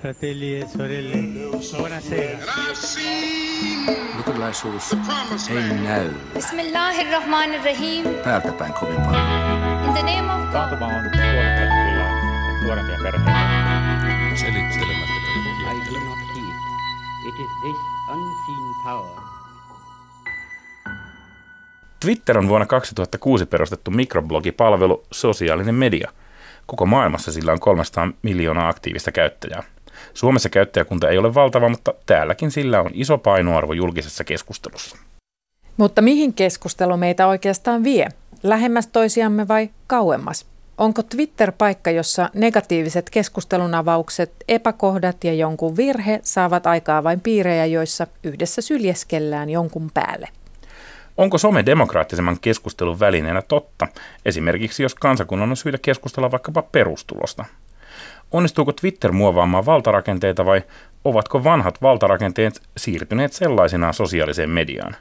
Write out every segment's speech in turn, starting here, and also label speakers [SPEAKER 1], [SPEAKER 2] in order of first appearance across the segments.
[SPEAKER 1] fratelli e sorelle, buonasera.
[SPEAKER 2] Luterilaisuus ei näy
[SPEAKER 3] Bismillahirrahmanirrahim.
[SPEAKER 2] täältä päin kovin paljon.
[SPEAKER 3] In the name of God.
[SPEAKER 1] Taantuma on kyllä nuorempia perheitä.
[SPEAKER 2] Selittelemättä
[SPEAKER 4] I do not heed. It is this unseen power
[SPEAKER 5] Twitter on vuonna 2006 perustettu mikroblogipalvelu sosiaalinen media. Koko maailmassa sillä on 300 miljoonaa aktiivista käyttäjää. Suomessa käyttäjäkunta ei ole valtava, mutta täälläkin sillä on iso painoarvo julkisessa keskustelussa.
[SPEAKER 6] Mutta mihin keskustelu meitä oikeastaan vie? Lähemmäs toisiamme vai kauemmas? Onko Twitter paikka, jossa negatiiviset keskustelunavaukset, epäkohdat ja jonkun virhe saavat aikaa vain piirejä, joissa yhdessä syljeskellään jonkun päälle?
[SPEAKER 5] Onko some demokraattisemman keskustelun välineenä totta, esimerkiksi jos kansakunnan on syytä keskustella vaikkapa perustulosta? Onnistuuko Twitter muovaamaan valtarakenteita vai ovatko vanhat valtarakenteet siirtyneet sellaisinaan sosiaaliseen mediaan?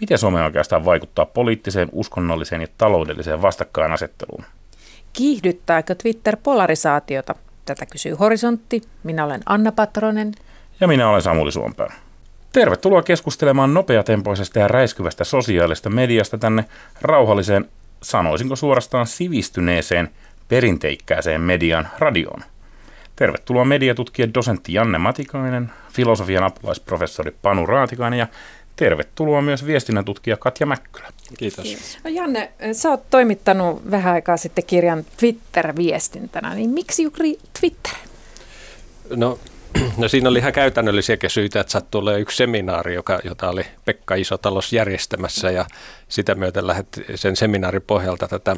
[SPEAKER 5] Miten some oikeastaan vaikuttaa poliittiseen, uskonnolliseen ja taloudelliseen vastakkainasetteluun?
[SPEAKER 6] Kiihdyttääkö Twitter polarisaatiota? Tätä kysyy Horisontti. Minä olen Anna Patronen.
[SPEAKER 5] Ja minä olen Samuli Suompää. Tervetuloa keskustelemaan nopeatempoisesta ja räiskyvästä sosiaalista mediasta tänne rauhalliseen, sanoisinko suorastaan sivistyneeseen, perinteikkääseen median radioon. Tervetuloa mediatutkija dosentti Janne Matikainen, filosofian apulaisprofessori Panu Raatikainen ja tervetuloa myös viestinnän tutkija Katja Mäkkylä.
[SPEAKER 7] Kiitos.
[SPEAKER 6] No Janne, sä oot toimittanut vähän aikaa sitten kirjan Twitter-viestintänä, niin miksi juuri Twitter?
[SPEAKER 7] No, no siinä oli ihan käytännöllisiäkin syitä, että sattui olemaan yksi seminaari, joka, jota oli Pekka Isotalos järjestämässä ja sitä myöten lähdet sen seminaarin pohjalta tätä,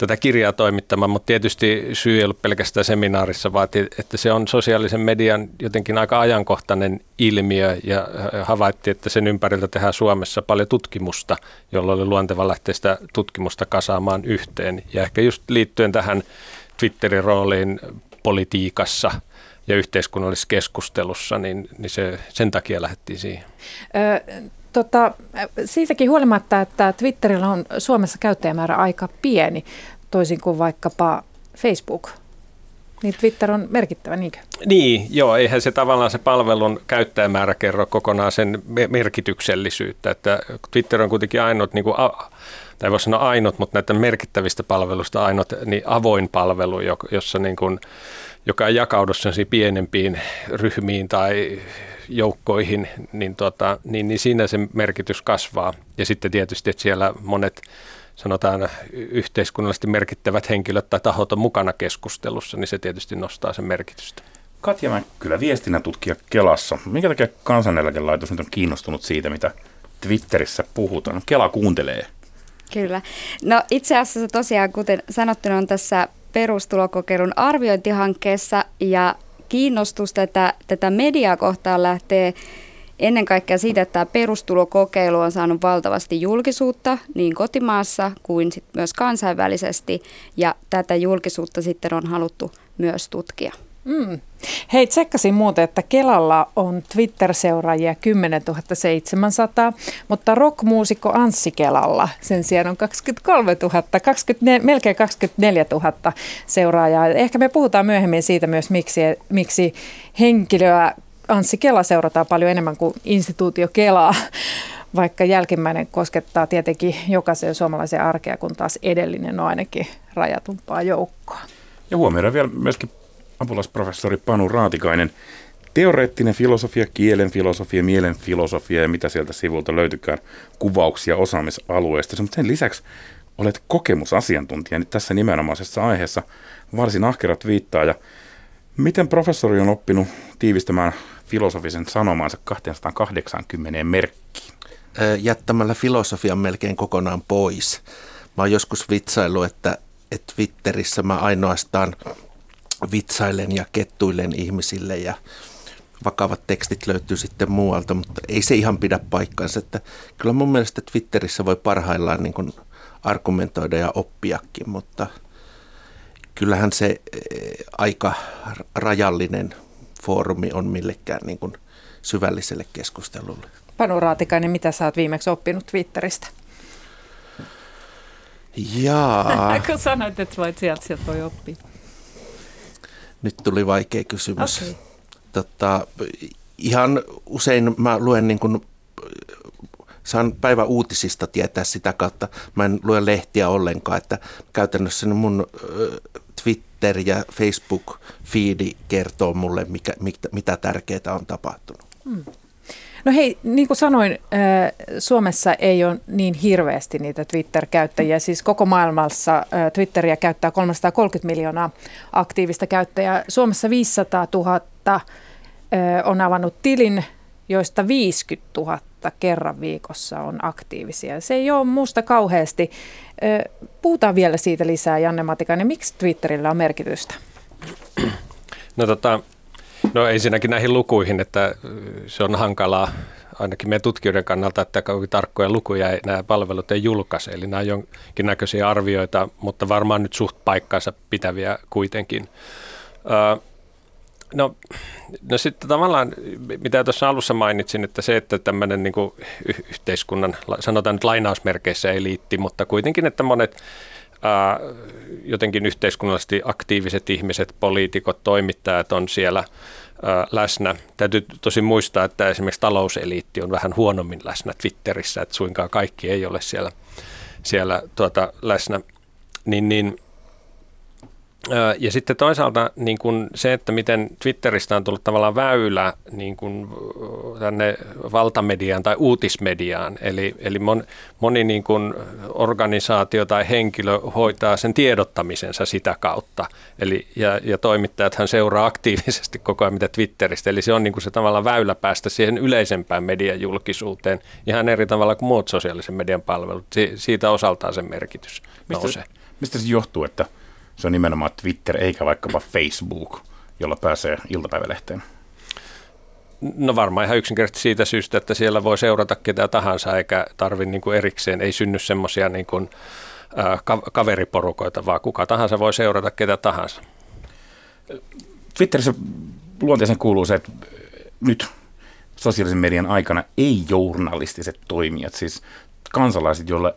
[SPEAKER 7] tätä kirjaa toimittamaan, mutta tietysti syy ei ollut pelkästään seminaarissa, vaan että se on sosiaalisen median jotenkin aika ajankohtainen ilmiö ja havaittiin, että sen ympäriltä tehdään Suomessa paljon tutkimusta, jolloin oli luonteva lähteä sitä tutkimusta kasaamaan yhteen ja ehkä just liittyen tähän Twitterin rooliin politiikassa – ja yhteiskunnallisessa keskustelussa, niin, niin se, sen takia lähdettiin siihen.
[SPEAKER 6] Tota, siitäkin huolimatta, että Twitterillä on Suomessa käyttäjämäärä aika pieni, toisin kuin vaikkapa Facebook, niin Twitter on merkittävä, niinkö?
[SPEAKER 7] Niin, joo, eihän se tavallaan se palvelun käyttäjämäärä kerro kokonaan sen merkityksellisyyttä, että Twitter on kuitenkin ainut, niin kuin, tai voisi sanoa ainut, mutta näiden merkittävistä palveluista ainut niin avoin palvelu, jossa niin kuin, joka ei jakaudu pienempiin ryhmiin tai joukkoihin, niin, tota, niin, niin siinä se merkitys kasvaa. Ja sitten tietysti, että siellä monet sanotaan yhteiskunnallisesti merkittävät henkilöt tai tahot on mukana keskustelussa, niin se tietysti nostaa sen merkitystä.
[SPEAKER 5] Katja Mäkkylä, viestinnän tutkija Kelassa. Minkä takia kansaneläkelaitos nyt on kiinnostunut siitä, mitä Twitterissä puhutaan? Kela kuuntelee.
[SPEAKER 8] Kyllä. No itse asiassa tosiaan, kuten sanottuna, on tässä perustulokokeilun arviointihankkeessa ja kiinnostus tätä, tätä mediaa kohtaan lähtee ennen kaikkea siitä, että tämä perustulokokeilu on saanut valtavasti julkisuutta niin kotimaassa kuin sit myös kansainvälisesti ja tätä julkisuutta sitten on haluttu myös tutkia.
[SPEAKER 6] Mm. Hei, tsekkasin muuten, että Kelalla on Twitter-seuraajia 10 700, mutta rockmuusikko Anssi Kelalla sen sijaan on 23 000, 24, melkein 24 000 seuraajaa. Ehkä me puhutaan myöhemmin siitä myös, miksi, miksi henkilöä Anssi Kela seurataan paljon enemmän kuin instituutio Kelaa vaikka jälkimmäinen koskettaa tietenkin jokaisen suomalaisen arkea, kun taas edellinen on ainakin rajatumpaa joukkoa.
[SPEAKER 5] Ja huomioidaan vielä myöskin apulaisprofessori Panu Raatikainen. Teoreettinen filosofia, kielen filosofia, mielen filosofia ja mitä sieltä sivulta löytykään kuvauksia osaamisalueesta. Mutta sen lisäksi olet kokemusasiantuntija nyt tässä nimenomaisessa aiheessa varsin ahkerat viittaa. Ja miten professori on oppinut tiivistämään filosofisen sanomaansa 280 merkkiin?
[SPEAKER 9] Jättämällä filosofian melkein kokonaan pois. Mä oon joskus vitsailu, että, että Twitterissä mä ainoastaan vitsailen ja kettuilen ihmisille ja vakavat tekstit löytyy sitten muualta, mutta ei se ihan pidä paikkaansa. Että kyllä mun mielestä Twitterissä voi parhaillaan niin kuin argumentoida ja oppiakin, mutta kyllähän se eh, aika rajallinen foorumi on millekään niin kuin syvälliselle keskustelulle.
[SPEAKER 6] Panu Raatikainen, mitä sä oot viimeksi oppinut Twitteristä?
[SPEAKER 9] Jaa.
[SPEAKER 6] Kun sanoit, että voit sieltä, sieltä voi oppia.
[SPEAKER 9] Nyt tuli vaikea kysymys. Okay. Tota, ihan usein mä luen niin kuin, saan päivän uutisista tietää sitä kautta. Mä en lue lehtiä ollenkaan, että käytännössä mun Twitter ja Facebook-fiidi kertoo mulle, mikä, mitä, mitä tärkeää on tapahtunut. Hmm.
[SPEAKER 6] No hei, niin kuin sanoin, Suomessa ei ole niin hirveästi niitä Twitter-käyttäjiä. Siis koko maailmassa Twitteriä käyttää 330 miljoonaa aktiivista käyttäjää. Suomessa 500 000 on avannut tilin, joista 50 000 kerran viikossa on aktiivisia. Se ei ole muusta kauheasti. Puhutaan vielä siitä lisää, Janne Matikainen. Miksi Twitterillä on merkitystä?
[SPEAKER 7] No tota, No ensinnäkin näihin lukuihin, että se on hankalaa ainakin meidän tutkijoiden kannalta, että tarkkoja lukuja ei, nämä palvelut ei julkaise. Eli nämä on jonkinnäköisiä arvioita, mutta varmaan nyt suht paikkaansa pitäviä kuitenkin. Öö, no, no sitten tavallaan, mitä tuossa alussa mainitsin, että se, että tämmöinen niin yhteiskunnan, sanotaan nyt lainausmerkeissä eliitti, mutta kuitenkin, että monet jotenkin yhteiskunnallisesti aktiiviset ihmiset, poliitikot, toimittajat on siellä läsnä. Täytyy tosi muistaa, että esimerkiksi talouseliitti on vähän huonommin läsnä Twitterissä, että suinkaan kaikki ei ole siellä, siellä tuota, läsnä. Niin, niin ja sitten toisaalta niin kuin se, että miten Twitteristä on tullut tavallaan väylä niin kuin tänne valtamediaan tai uutismediaan. Eli, eli mon, moni niin kuin organisaatio tai henkilö hoitaa sen tiedottamisensa sitä kautta. Eli, ja, ja toimittajathan seuraa aktiivisesti koko ajan mitä Twitteristä. Eli se on niin kuin se tavallaan väylä päästä siihen yleisempään median julkisuuteen ihan eri tavalla kuin muut sosiaalisen median palvelut. Si, siitä osaltaan sen merkitys nousee.
[SPEAKER 5] Mistä, mistä se johtuu, että – se on nimenomaan Twitter eikä vaikkapa Facebook, jolla pääsee iltapäivälehteen?
[SPEAKER 7] No varmaan ihan yksinkertaisesti siitä syystä, että siellä voi seurata ketä tahansa eikä tarvi niin kuin erikseen, ei synny semmoisia niin kuin, äh, kaveriporukoita, vaan kuka tahansa voi seurata ketä tahansa.
[SPEAKER 5] Twitterissä luonteeseen kuuluu se, että nyt sosiaalisen median aikana ei-journalistiset toimijat, siis kansalaiset, joilla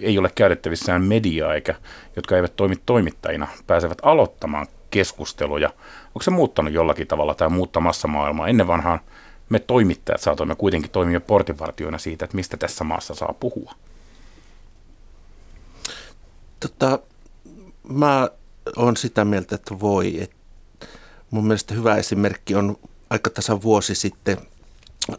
[SPEAKER 5] ei ole käytettävissään mediaa eikä, jotka eivät toimi toimittajina, pääsevät aloittamaan keskusteluja. Onko se muuttanut jollakin tavalla tai muuttamassa maailmaa? Ennen vanhaan me toimittajat saatoimme kuitenkin toimia portinvartioina siitä, että mistä tässä maassa saa puhua.
[SPEAKER 9] Tota, mä olen sitä mieltä, että voi. Et mun mielestä hyvä esimerkki on aika tasan vuosi sitten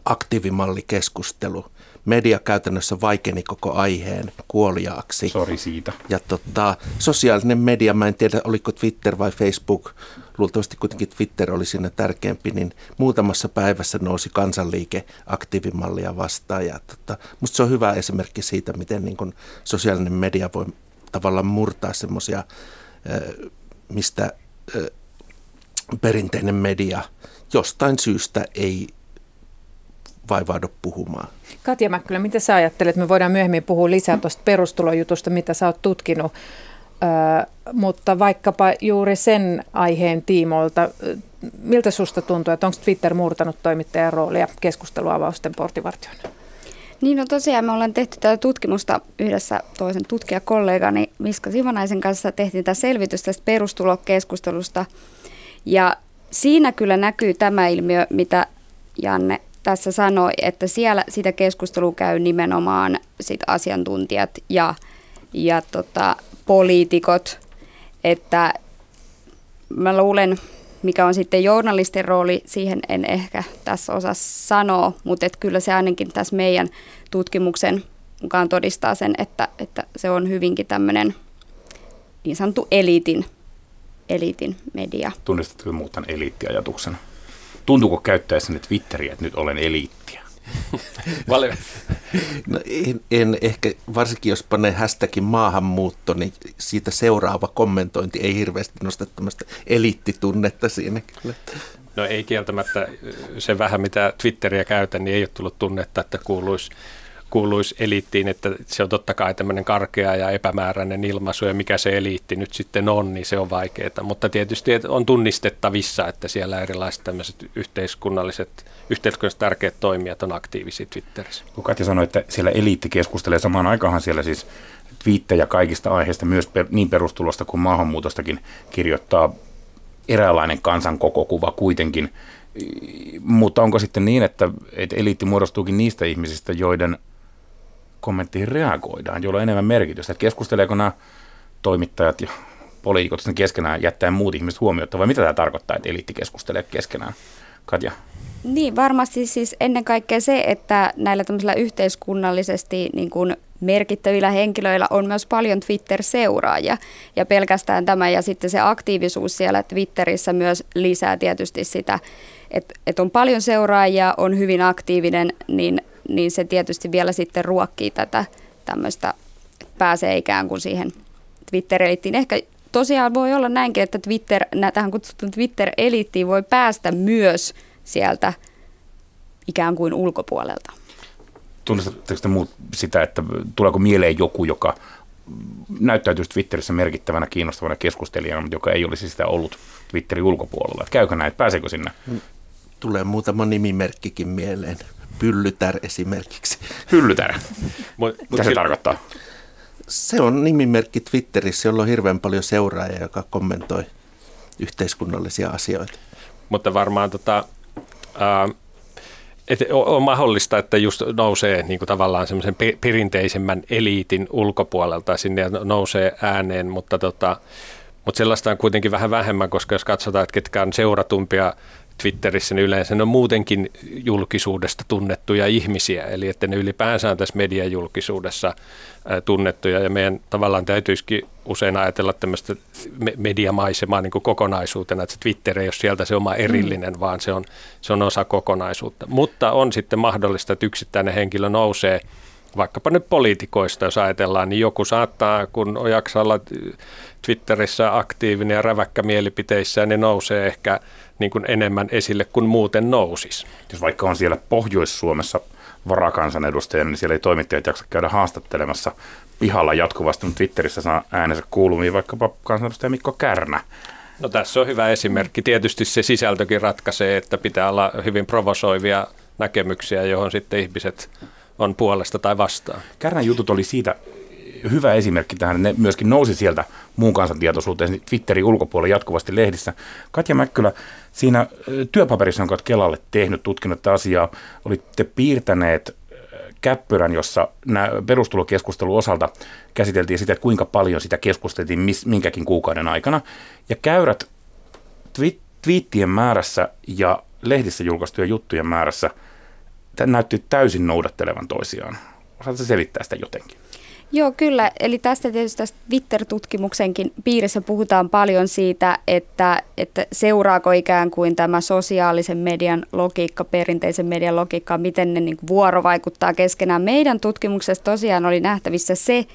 [SPEAKER 9] aktiivimallikeskustelu, media käytännössä vaikeni koko aiheen kuoliaaksi.
[SPEAKER 5] Sori siitä.
[SPEAKER 9] Ja tota, sosiaalinen media, mä en tiedä oliko Twitter vai Facebook, luultavasti kuitenkin Twitter oli siinä tärkeämpi, niin muutamassa päivässä nousi kansanliike aktiivimallia vastaan. Ja tota, musta se on hyvä esimerkki siitä, miten niin kun sosiaalinen media voi tavallaan murtaa semmoisia, mistä perinteinen media jostain syystä ei vaivaudu puhumaan.
[SPEAKER 6] Katja Mäkkylä, mitä sä ajattelet? Me voidaan myöhemmin puhua lisää tuosta perustulojutusta, mitä sä oot tutkinut. Ö, mutta vaikkapa juuri sen aiheen tiimoilta, miltä susta tuntuu, että onko Twitter murtanut toimittajan roolia keskusteluavausten portivartiona?
[SPEAKER 8] Niin no tosiaan me ollaan tehty tätä tutkimusta yhdessä toisen tutkijakollegani Miska Sivanaisen kanssa. Tehtiin tämä selvitys tästä perustulokeskustelusta ja siinä kyllä näkyy tämä ilmiö, mitä Janne tässä sanoi, että siellä sitä keskustelua käy nimenomaan sit asiantuntijat ja, ja tota, poliitikot, että mä luulen, mikä on sitten journalistin rooli, siihen en ehkä tässä osaa sanoa, mutta et kyllä se ainakin tässä meidän tutkimuksen mukaan todistaa sen, että, että se on hyvinkin tämmöinen niin sanottu eliitin, eliitin media.
[SPEAKER 5] Tunnistatko muut tämän eliittiajatuksen? Tuntuuko käyttäessäni Twitteriä, että nyt olen eliittiä?
[SPEAKER 9] no, en, en, ehkä, varsinkin jos panee hashtagin maahanmuutto, niin siitä seuraava kommentointi ei hirveästi nosta tämmöistä eliittitunnetta siinä kyllä.
[SPEAKER 7] No ei kieltämättä se vähän mitä Twitteriä käytän, niin ei ole tullut tunnetta, että kuuluisi kuuluisi eliittiin, että se on totta kai tämmöinen karkea ja epämääräinen ilmaisu ja mikä se eliitti nyt sitten on, niin se on vaikeaa. Mutta tietysti on tunnistettavissa, että siellä erilaiset tämmöiset yhteiskunnalliset, yhteiskunnalliset tärkeät toimijat on aktiivisia Twitterissä.
[SPEAKER 5] Kun Katja sanoi, että siellä eliitti keskustelee samaan aikaan siellä siis twiittejä kaikista aiheista, myös niin perustulosta kuin maahanmuutostakin kirjoittaa eräänlainen kansan kokokuva kuitenkin. Mutta onko sitten niin, että, että eliitti muodostuukin niistä ihmisistä, joiden kommenttiin reagoidaan, jolla on enemmän merkitystä? Että keskusteleeko nämä toimittajat ja poliitikot sitten keskenään jättäen muut ihmiset huomiota, vai mitä tämä tarkoittaa, että eliitti keskustelee keskenään? Katja.
[SPEAKER 8] Niin, varmasti siis ennen kaikkea se, että näillä tämmöisillä yhteiskunnallisesti niin kuin merkittävillä henkilöillä on myös paljon Twitter-seuraajia. Ja pelkästään tämä ja sitten se aktiivisuus siellä Twitterissä myös lisää tietysti sitä, että, että on paljon seuraajia, on hyvin aktiivinen, niin, niin se tietysti vielä sitten ruokkii tätä tämmöistä, pääsee ikään kuin siihen Twitter-elittiin. Ehkä tosiaan voi olla näinkin, että Twitter, tähän kutsuttuun Twitter-eliittiin voi päästä myös sieltä ikään kuin ulkopuolelta.
[SPEAKER 5] Tunnistatteko te muut sitä, että tuleeko mieleen joku, joka näyttäytyisi Twitterissä merkittävänä kiinnostavana keskustelijana, mutta joka ei olisi sitä ollut Twitterin ulkopuolella? Että käykö näin, pääseekö sinne?
[SPEAKER 9] Tulee muutama nimimerkkikin mieleen. Pyllytär esimerkiksi.
[SPEAKER 5] Pyllytär? Mitä se tarkoittaa?
[SPEAKER 9] Se on nimimerkki Twitterissä, jolla on hirveän paljon seuraajia, joka kommentoi yhteiskunnallisia asioita.
[SPEAKER 7] Mutta varmaan tota, ää, et on mahdollista, että just nousee niin kuin tavallaan semmoisen perinteisemmän eliitin ulkopuolelta sinne ja nousee ääneen, mutta, tota, mutta sellaista on kuitenkin vähän vähemmän, koska jos katsotaan, että ketkä on seuratumpia Twitterissä, niin yleensä ne on muutenkin julkisuudesta tunnettuja ihmisiä, eli että ne ylipäänsä on tässä mediajulkisuudessa tunnettuja, ja meidän tavallaan täytyisikin usein ajatella tämmöistä mediamaisemaa niin kuin kokonaisuutena, että se Twitter ei ole sieltä se oma erillinen, mm. vaan se on, se on osa kokonaisuutta. Mutta on sitten mahdollista, että yksittäinen henkilö nousee vaikkapa nyt poliitikoista, jos ajatellaan, niin joku saattaa, kun on jaksaa olla Twitterissä aktiivinen ja räväkkä mielipiteissä, niin nousee ehkä niin kuin enemmän esille kuin muuten nousisi.
[SPEAKER 5] Jos vaikka on siellä Pohjois-Suomessa varakansanedustajana, niin siellä ei toimittajat jaksa käydä haastattelemassa pihalla jatkuvasti, mutta Twitterissä saa äänensä kuulumiin vaikkapa kansanedustaja Mikko Kärnä.
[SPEAKER 7] No tässä on hyvä esimerkki. Tietysti se sisältökin ratkaisee, että pitää olla hyvin provosoivia näkemyksiä, johon sitten ihmiset on puolesta tai vastaan.
[SPEAKER 5] Kärnän jutut oli siitä hyvä esimerkki tähän. Ne myöskin nousi sieltä muun kansantietoisuuteen Twitterin ulkopuolella jatkuvasti lehdissä. Katja Mäkkylä, siinä työpaperissa, jonka olet Kelalle tehnyt, tutkinut tätä asiaa, olitte piirtäneet käppyrän, jossa perustulokeskustelun osalta käsiteltiin sitä, että kuinka paljon sitä keskusteltiin minkäkin kuukauden aikana. Ja käyrät twi- twiittien määrässä ja lehdissä julkaistujen juttujen määrässä näytti täysin noudattelevan toisiaan. Osaatko selittää sitä jotenkin?
[SPEAKER 8] Joo, kyllä. Eli tästä tietysti tästä Twitter-tutkimuksenkin piirissä puhutaan paljon siitä, että, että seuraako ikään kuin tämä sosiaalisen median logiikka, perinteisen median logiikka, miten ne niin vuorovaikuttaa keskenään. Meidän tutkimuksessa tosiaan oli nähtävissä se,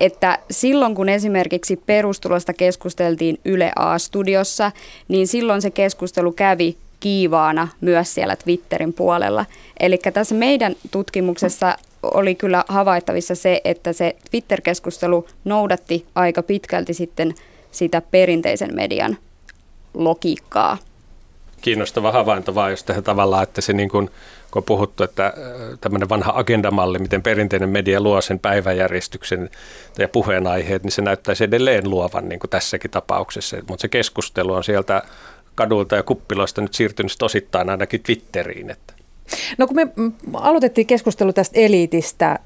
[SPEAKER 8] että silloin kun esimerkiksi perustulosta keskusteltiin Yle A-studiossa, niin silloin se keskustelu kävi kiivaana myös siellä Twitterin puolella. Eli tässä meidän tutkimuksessa oli kyllä havaittavissa se, että se Twitter-keskustelu noudatti aika pitkälti sitten sitä perinteisen median logiikkaa.
[SPEAKER 7] Kiinnostava havainto vaan, jos tehdään tavallaan, että se niin kuin, kun on puhuttu, että äh, tämmöinen vanha agendamalli, miten perinteinen media luo sen päiväjärjestyksen ja puheenaiheet, niin se näyttäisi edelleen luovan niin kuin tässäkin tapauksessa. Mutta se keskustelu on sieltä kadulta ja kuppiloista nyt siirtynyt osittain ainakin Twitteriin. Että.
[SPEAKER 6] No kun me aloitettiin keskustelu tästä eliitistä,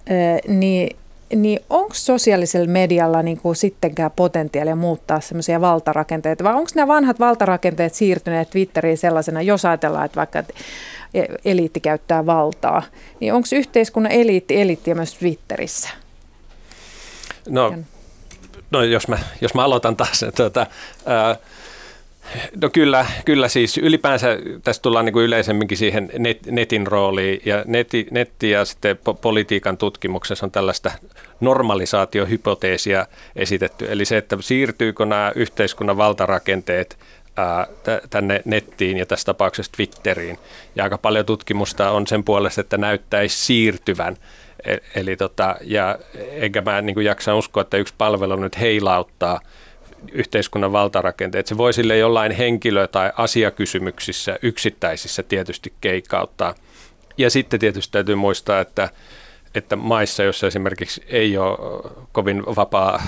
[SPEAKER 6] niin niin onko sosiaalisella medialla niin kuin sittenkään potentiaalia muuttaa semmoisia valtarakenteita, vai onko nämä vanhat valtarakenteet siirtyneet Twitteriin sellaisena, jos ajatellaan, että vaikka e, eliitti käyttää valtaa, niin onko yhteiskunnan eliitti eliittiä myös Twitterissä?
[SPEAKER 7] No, no jos, mä, jos mä aloitan taas, tuota, ää, No kyllä, kyllä siis ylipäänsä tässä tullaan niin kuin yleisemminkin siihen net, netin rooliin ja neti, netti ja sitten po- politiikan tutkimuksessa on tällaista normalisaatiohypoteesia esitetty. Eli se, että siirtyykö nämä yhteiskunnan valtarakenteet ää, t- tänne nettiin ja tässä tapauksessa Twitteriin. Ja aika paljon tutkimusta on sen puolesta, että näyttäisi siirtyvän. E- eli tota, ja enkä mä niin kuin jaksa uskoa, että yksi palvelu nyt heilauttaa – yhteiskunnan valtarakenteet. Se voi sille jollain henkilö- tai asiakysymyksissä, yksittäisissä tietysti keikkauttaa. Ja sitten tietysti täytyy muistaa, että, että maissa, joissa esimerkiksi ei ole kovin vapaa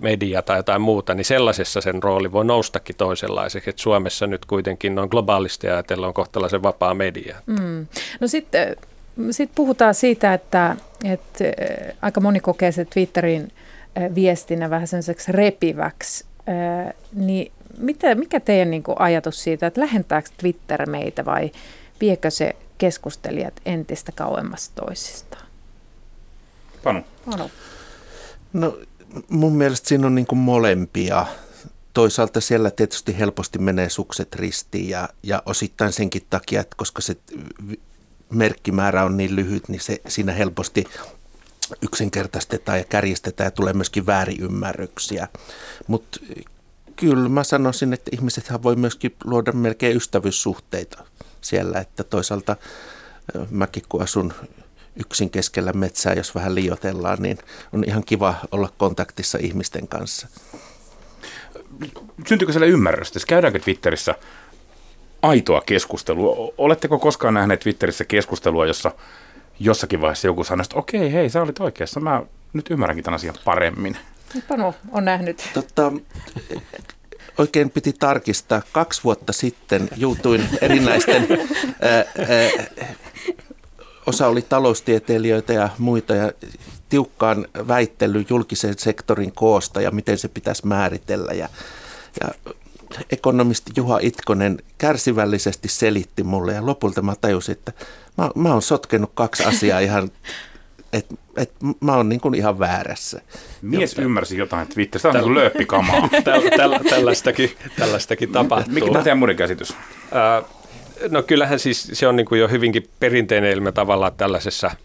[SPEAKER 7] media tai jotain muuta, niin sellaisessa sen rooli voi noustakin toisenlaiseksi. Että Suomessa nyt kuitenkin on globaalisti ajatella on kohtalaisen vapaa media.
[SPEAKER 6] Mm. No sitten sit puhutaan siitä, että, että aika moni kokee se Twitterin viestinnä vähän sellaiseksi repiväksi. Niin mitä, mikä teidän niin kuin ajatus siitä, että lähentääkö Twitter meitä vai viekö se keskustelijat entistä kauemmas toisistaan?
[SPEAKER 5] Panu.
[SPEAKER 6] Panu.
[SPEAKER 9] No mun mielestä siinä on niin kuin molempia. Toisaalta siellä tietysti helposti menee sukset ristiin ja, ja osittain senkin takia, että koska se merkkimäärä on niin lyhyt, niin se siinä helposti yksinkertaistetaan ja kärjistetään ja tulee myöskin väärinymmärryksiä. Mutta kyllä mä sanoisin, että ihmisethän voi myöskin luoda melkein ystävyyssuhteita siellä, että toisaalta mäkin kun asun yksin keskellä metsää, jos vähän liiotellaan, niin on ihan kiva olla kontaktissa ihmisten kanssa.
[SPEAKER 5] Syntyykö siellä ymmärrystä? Käydäänkö Twitterissä aitoa keskustelua? Oletteko koskaan nähneet Twitterissä keskustelua, jossa jossakin vaiheessa joku sanoi, että okei, hei, sä olit oikeassa, mä nyt ymmärränkin tämän asian paremmin.
[SPEAKER 6] Panu on nähnyt.
[SPEAKER 9] Totta, oikein piti tarkistaa. Kaksi vuotta sitten juutuin erinäisten, ää, ää, osa oli taloustieteilijöitä ja muita, ja tiukkaan väittely julkisen sektorin koosta ja miten se pitäisi määritellä. Ja, ja ekonomisti Juha Itkonen kärsivällisesti selitti mulle ja lopulta mä tajusin, että mä, mä oon sotkenut kaksi asiaa ihan että et mä oon niin kuin ihan väärässä.
[SPEAKER 5] Mies Jotta... ymmärsi jotain Twitteristä, tämä on niin lööppikamaa.
[SPEAKER 7] täl, täl, tällaistakin, tällaistakin tapahtuu.
[SPEAKER 5] Mikä teidän muiden käsitys? Uh,
[SPEAKER 7] no kyllähän siis se on niin kuin jo hyvinkin perinteinen ilme tavallaan tällaisessa –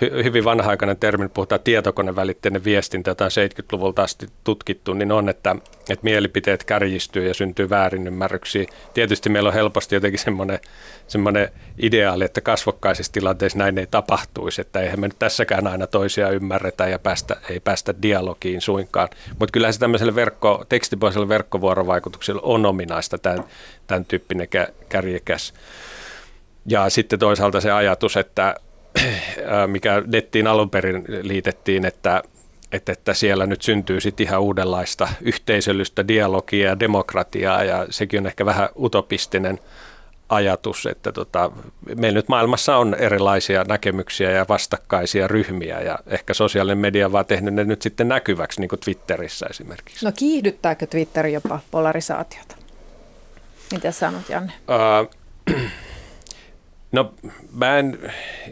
[SPEAKER 7] hy, hyvin vanha-aikainen termi, puhutaan tietokonevälitteinen viestintä, jota on 70-luvulta asti tutkittu, niin on, että, että mielipiteet kärjistyy ja syntyy väärinymmärryksiä. Tietysti meillä on helposti jotenkin semmoinen, semmoinen ideaali, että kasvokkaisissa tilanteissa näin ei tapahtuisi, että eihän me nyt tässäkään aina toisia ymmärretä ja päästä, ei päästä dialogiin suinkaan. Mutta kyllähän se tämmöiselle verkko, tekstipohjaiselle verkkovuorovaikutukselle on ominaista tämän, tämän tyyppinen kärjekäs. Ja sitten toisaalta se ajatus, että mikä nettiin alun perin liitettiin, että, että, että siellä nyt syntyy sitten ihan uudenlaista yhteisöllistä dialogia ja demokratiaa ja sekin on ehkä vähän utopistinen ajatus, että tota, meillä nyt maailmassa on erilaisia näkemyksiä ja vastakkaisia ryhmiä ja ehkä sosiaalinen media vaan tehnyt ne nyt sitten näkyväksi, niin kuin Twitterissä esimerkiksi.
[SPEAKER 6] No kiihdyttääkö Twitter jopa polarisaatiota? Mitä sanot, Janne? Uh,
[SPEAKER 7] No mä en,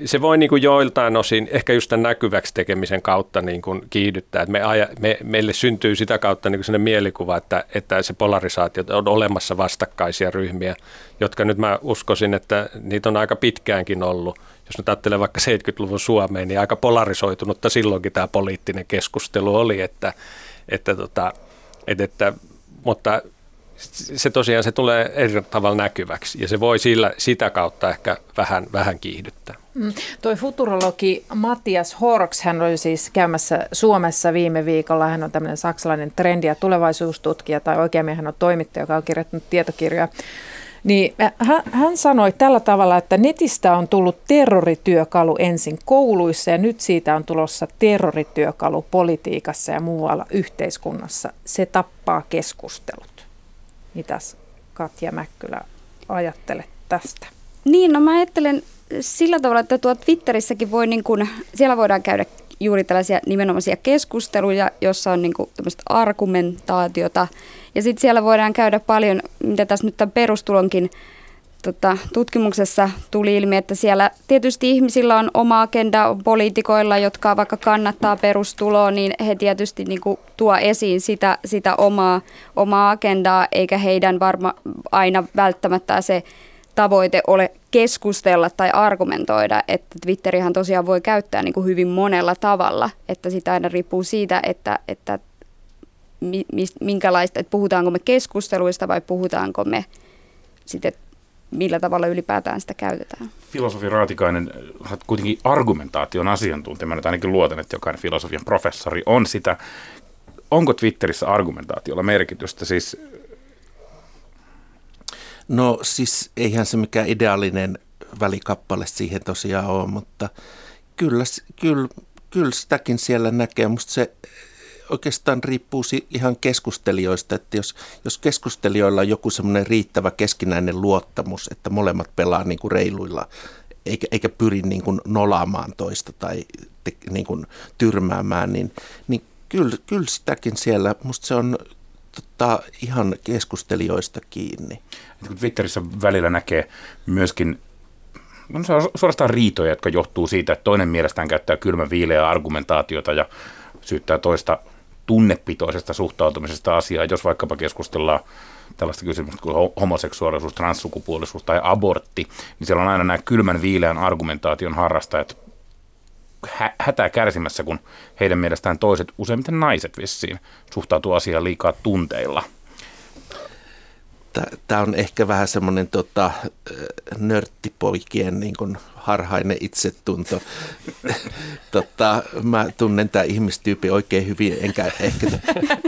[SPEAKER 7] se voi niin kuin joiltain osin ehkä just tämän näkyväksi tekemisen kautta niin kuin kiihdyttää. Me aja, me, meille syntyy sitä kautta niin kuin mielikuva, että, että se polarisaatio on olemassa vastakkaisia ryhmiä, jotka nyt mä uskoisin, että niitä on aika pitkäänkin ollut. Jos nyt ajattelee vaikka 70-luvun Suomeen, niin aika polarisoitunutta silloinkin tämä poliittinen keskustelu oli, että, että, tota, että, että mutta se tosiaan se tulee eri tavalla näkyväksi ja se voi sillä, sitä kautta ehkä vähän, vähän kiihdyttää.
[SPEAKER 6] Mm. Toi futurologi Matias Horks, hän oli siis käymässä Suomessa viime viikolla. Hän on tämmöinen saksalainen trendi- ja tulevaisuustutkija, tai oikeammin hän on toimittaja, joka on kirjoittanut tietokirjoja. Niin hän, hän sanoi tällä tavalla, että netistä on tullut terrorityökalu ensin kouluissa ja nyt siitä on tulossa terrorityökalu politiikassa ja muualla yhteiskunnassa. Se tappaa keskustelut. Mitäs Katja Mäkkylä ajattelet tästä?
[SPEAKER 8] Niin, no mä ajattelen sillä tavalla, että tuo Twitterissäkin voi, niin kun, siellä voidaan käydä juuri tällaisia nimenomaisia keskusteluja, jossa on niin tämmöistä argumentaatiota. Ja sitten siellä voidaan käydä paljon, mitä tässä nyt tämän perustulonkin tota, tutkimuksessa tuli ilmi, että siellä tietysti ihmisillä on oma agenda poliitikoilla, jotka vaikka kannattaa perustuloa, niin he tietysti niin kuin, tuo esiin sitä, sitä omaa, omaa agendaa, eikä heidän varma aina välttämättä se tavoite ole keskustella tai argumentoida, että Twitterihan tosiaan voi käyttää niin kuin hyvin monella tavalla, että sitä aina riippuu siitä, että, että minkälaista, että puhutaanko me keskusteluista vai puhutaanko me sitten millä tavalla ylipäätään sitä käytetään.
[SPEAKER 5] Filosofi Raatikainen, olet kuitenkin argumentaation asiantuntija. Mä nyt ainakin luotan, että jokainen filosofian professori on sitä. Onko Twitterissä argumentaatiolla merkitystä? Siis...
[SPEAKER 9] No siis eihän se mikään ideaalinen välikappale siihen tosiaan ole, mutta kyllä, kyllä, kyllä sitäkin siellä näkee. Musta se oikeastaan riippuu ihan keskustelijoista, että jos, jos keskustelijoilla on joku semmoinen riittävä keskinäinen luottamus, että molemmat pelaa niin kuin reiluilla, eikä, eikä pyri niin kuin nolaamaan toista tai te, niin kuin tyrmäämään, niin, niin kyllä, kyllä sitäkin siellä, musta se on tota, ihan keskustelijoista kiinni.
[SPEAKER 5] Kun Twitterissä välillä näkee myöskin no se on suorastaan riitoja, jotka johtuu siitä, että toinen mielestään käyttää kylmän viileää argumentaatiota ja syyttää toista tunnepitoisesta suhtautumisesta asiaan, jos vaikkapa keskustellaan tällaista kysymystä kuin homoseksuaalisuus, transsukupuolisuus tai abortti, niin siellä on aina nämä kylmän viileän argumentaation harrastajat hä- hätää kärsimässä, kun heidän mielestään toiset, useimmiten naiset vissiin, suhtautuu asiaan liikaa tunteilla.
[SPEAKER 9] Tämä on ehkä vähän semmoinen tota, nörttipoikien niin kuin harhainen itsetunto. tota, mä tunnen tämä ihmistyyppi oikein hyvin, enkä ehkä...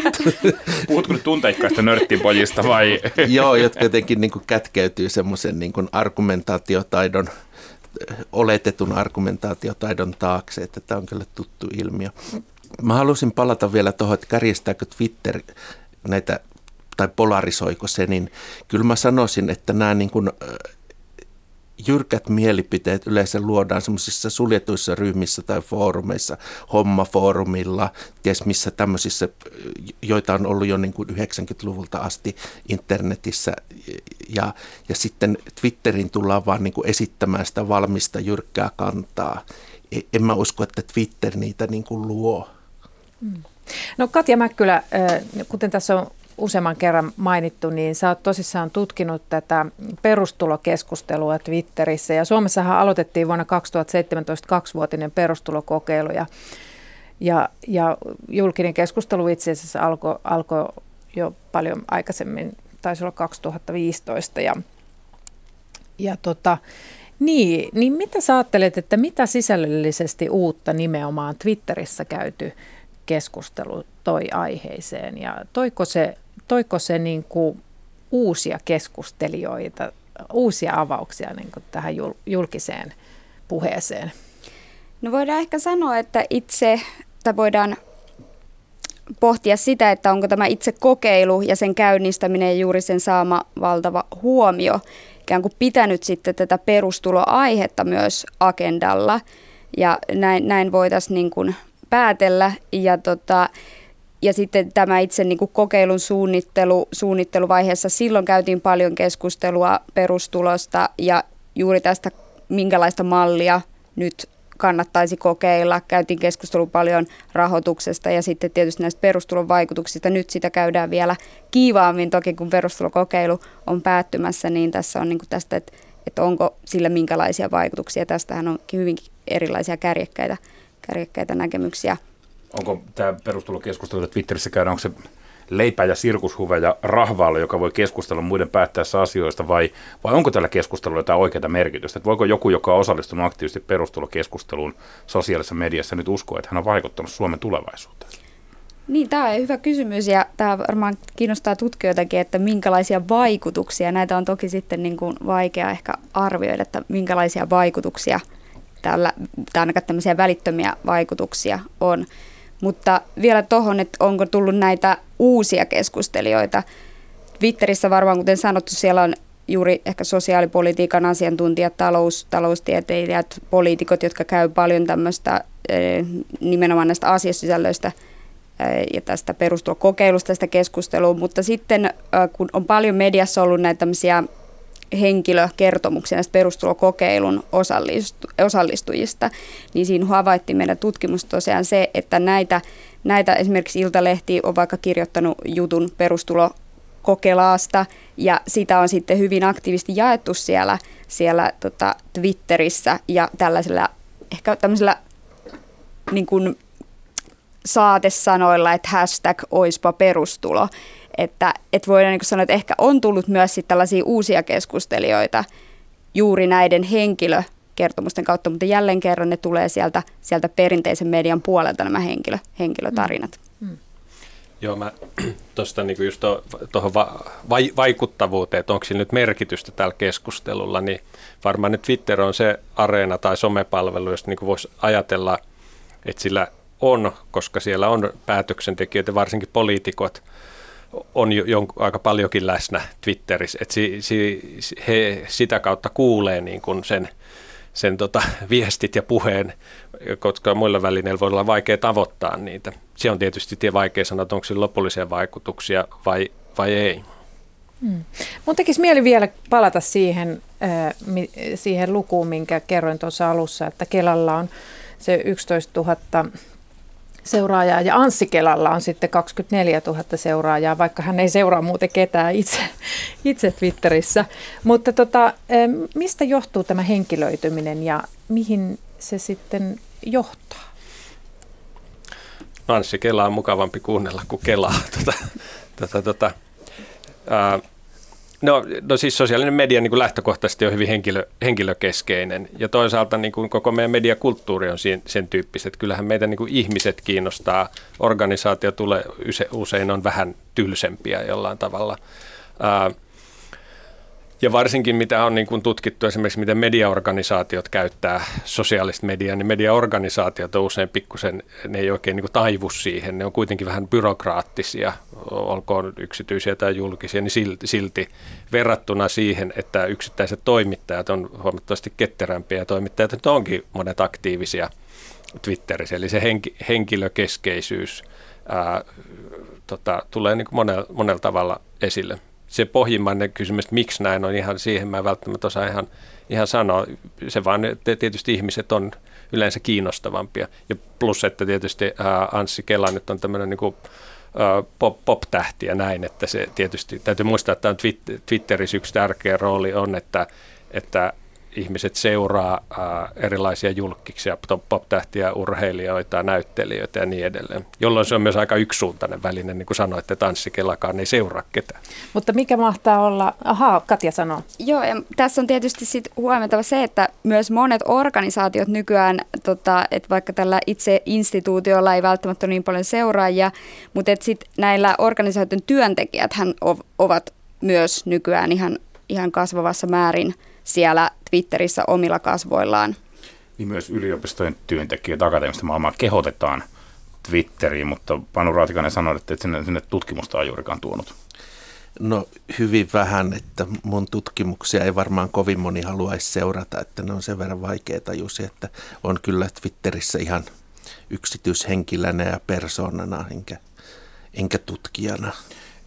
[SPEAKER 5] Puhutko nyt tunteikkaista nörttipojista vai?
[SPEAKER 9] Joo, jotka jotenkin niin kuin kätkeytyy semmoisen niin kuin argumentaatiotaidon oletetun argumentaatiotaidon taakse, että tämä on kyllä tuttu ilmiö. Mä halusin palata vielä tuohon, että kärjestääkö Twitter näitä, tai polarisoiko se, niin kyllä mä sanoisin, että nämä niin kuin, jyrkät mielipiteet yleensä luodaan semmoisissa suljetuissa ryhmissä tai foorumeissa, hommafoorumilla, ties missä tämmöisissä, joita on ollut jo niin kuin 90-luvulta asti internetissä. Ja, ja sitten Twitterin tullaan vaan niin kuin esittämään sitä valmista jyrkkää kantaa. E, en mä usko, että Twitter niitä niin kuin luo.
[SPEAKER 6] Mm. No Katja Mäkkylä, kuten tässä on useamman kerran mainittu, niin sä oot tosissaan tutkinut tätä perustulokeskustelua Twitterissä. Ja Suomessahan aloitettiin vuonna 2017 kaksivuotinen perustulokokeilu ja, ja, ja julkinen keskustelu itse asiassa alkoi alko jo paljon aikaisemmin, taisi olla 2015. Ja, ja tota, niin, niin mitä sä ajattelet, että mitä sisällöllisesti uutta nimenomaan Twitterissä käyty keskustelu toi aiheeseen ja toiko se toiko se niin kuin uusia keskustelijoita, uusia avauksia niin kuin tähän julkiseen puheeseen?
[SPEAKER 8] No voidaan ehkä sanoa, että itse, tai voidaan pohtia sitä, että onko tämä itse kokeilu ja sen käynnistäminen ja juuri sen saama valtava huomio ikään kuin pitänyt sitten tätä perustuloaihetta myös agendalla. Ja näin, näin voitaisiin niin kuin päätellä. Ja tota, ja sitten tämä itse niin kuin kokeilun suunnittelu, suunnitteluvaiheessa, silloin käytiin paljon keskustelua perustulosta ja juuri tästä, minkälaista mallia nyt kannattaisi kokeilla. Käytiin keskustelua paljon rahoituksesta ja sitten tietysti näistä perustulon vaikutuksista. Nyt sitä käydään vielä kiivaammin, toki kun perustulokokeilu on päättymässä, niin tässä on niin kuin tästä, että, että onko sillä minkälaisia vaikutuksia. Tästähän on hyvinkin erilaisia kärjekkäitä, kärjekkäitä näkemyksiä
[SPEAKER 5] onko tämä perustulokeskustelu, Twitterissä käydään, onko se leipä ja sirkushuve ja rahvaalle, joka voi keskustella muiden päättäessä asioista, vai, vai onko tällä keskustelulla jotain oikeaa merkitystä? Että voiko joku, joka on osallistunut aktiivisesti perustulokeskusteluun sosiaalisessa mediassa, nyt uskoa, että hän on vaikuttanut Suomen tulevaisuuteen?
[SPEAKER 8] Niin, tämä on hyvä kysymys ja tämä varmaan kiinnostaa tutkijoitakin, että minkälaisia vaikutuksia, näitä on toki sitten niin kuin vaikea ehkä arvioida, että minkälaisia vaikutuksia tällä, tai ainakaan tämmöisiä välittömiä vaikutuksia on. Mutta vielä tuohon, että onko tullut näitä uusia keskustelijoita. Twitterissä varmaan, kuten sanottu, siellä on juuri ehkä sosiaalipolitiikan asiantuntijat, talous, taloustieteilijät, poliitikot, jotka käy paljon tämmöistä eh, nimenomaan näistä asiasisällöistä eh, ja tästä perustulokokeilusta tästä keskustelua, mutta sitten eh, kun on paljon mediassa ollut näitä tämmöisiä henkilökertomuksia näistä perustulokokeilun osallistu, osallistujista, niin siinä havaittiin meidän tutkimus tosiaan se, että näitä, näitä esimerkiksi Iltalehti on vaikka kirjoittanut jutun perustulokokelaasta ja sitä on sitten hyvin aktiivisesti jaettu siellä, siellä tota, Twitterissä ja tällaisella ehkä tämmöisellä niin kuin saatesanoilla, että hashtag oispa perustulo. Että, että voidaan niin sanoa, että ehkä on tullut myös sit tällaisia uusia keskustelijoita juuri näiden henkilökertomusten kautta, mutta jälleen kerran ne tulee sieltä, sieltä perinteisen median puolelta nämä henkilö, henkilötarinat. Mm.
[SPEAKER 7] mm. Joo, mä tuosta niinku just tuohon va, vai, vaikuttavuuteen, että onko sillä nyt merkitystä tällä keskustelulla, niin varmaan nyt Twitter on se areena tai somepalvelu, josta niinku voisi ajatella, että sillä on, koska siellä on päätöksentekijöitä, varsinkin poliitikot, on jo, jon, aika paljonkin läsnä Twitterissä, että si, si, he sitä kautta kuulee niin kuin sen, sen tota, viestit ja puheen, koska muilla välineillä voi olla vaikea tavoittaa niitä. Se on tietysti tie vaikea sanoa, että onko sillä lopullisia vaikutuksia vai, vai ei.
[SPEAKER 6] Hmm. Mun tekisi mieli vielä palata siihen, äh, siihen lukuun, minkä kerroin tuossa alussa, että Kelalla on se 11 000 seuraajaa ja Anssi Kelalla on sitten 24 000 seuraajaa, vaikka hän ei seuraa muuten ketään itse, itse Twitterissä. Mutta tota, mistä johtuu tämä henkilöityminen ja mihin se sitten johtaa?
[SPEAKER 7] Anssi Kela on mukavampi kuunnella kuin Kelaa. Tota, tota, tota, ää, No, no siis sosiaalinen media niin kuin lähtökohtaisesti on hyvin henkilö, henkilökeskeinen ja toisaalta niin kuin koko meidän mediakulttuuri on sen, sen tyyppistä, että kyllähän meitä niin kuin ihmiset kiinnostaa. Organisaatio tulee usein on vähän tylsempiä jollain tavalla. Ää, ja varsinkin mitä on niin kuin tutkittu esimerkiksi, miten mediaorganisaatiot käyttää sosiaalista mediaa, niin mediaorganisaatiot on usein pikkusen, ne ei oikein niin kuin taivu siihen. Ne on kuitenkin vähän byrokraattisia, olkoon yksityisiä tai julkisia, niin silti, silti verrattuna siihen, että yksittäiset toimittajat on huomattavasti ketterämpiä ja toimittajat nyt onkin monet aktiivisia Twitterissä. Eli se henki, henkilökeskeisyys ää, tota, tulee niin kuin monella, monella tavalla esille se pohjimmainen kysymys, että miksi näin on ihan siihen, mä en välttämättä osaa ihan, ihan sanoa. Se vaan, että tietysti ihmiset on yleensä kiinnostavampia. Ja plus, että tietysti ää, Anssi Kela nyt on tämmöinen niin pop, pop-tähti ja näin, että se tietysti, täytyy muistaa, että Twitterissä yksi tärkeä rooli on, että, että ihmiset seuraa äh, erilaisia julkkiksia, pop-tähtiä, urheilijoita, näyttelijöitä ja niin edelleen. Jolloin se on myös aika yksisuuntainen väline, niin kuin sanoitte, tanssikelakaan ei seuraa ketään.
[SPEAKER 6] Mutta mikä mahtaa olla, ahaa, Katja sanoo.
[SPEAKER 8] Joo, ja tässä on tietysti sit huomioitava se, että myös monet organisaatiot nykyään, tota, että vaikka tällä itse instituutiolla ei välttämättä ole niin paljon seuraajia, mutta että sit näillä organisaation työntekijät ovat myös nykyään ihan, ihan kasvavassa määrin – siellä Twitterissä omilla kasvoillaan.
[SPEAKER 5] Niin myös yliopistojen työntekijöitä akateemista maailmaa kehotetaan Twitteriin, mutta Panu Raatikainen sanoi, että et sinne, sinne tutkimusta on juurikaan tuonut.
[SPEAKER 9] No hyvin vähän, että mun tutkimuksia ei varmaan kovin moni haluaisi seurata, että ne on sen verran vaikeita juuri, että on kyllä Twitterissä ihan yksityishenkilönä ja persoonana, enkä, enkä tutkijana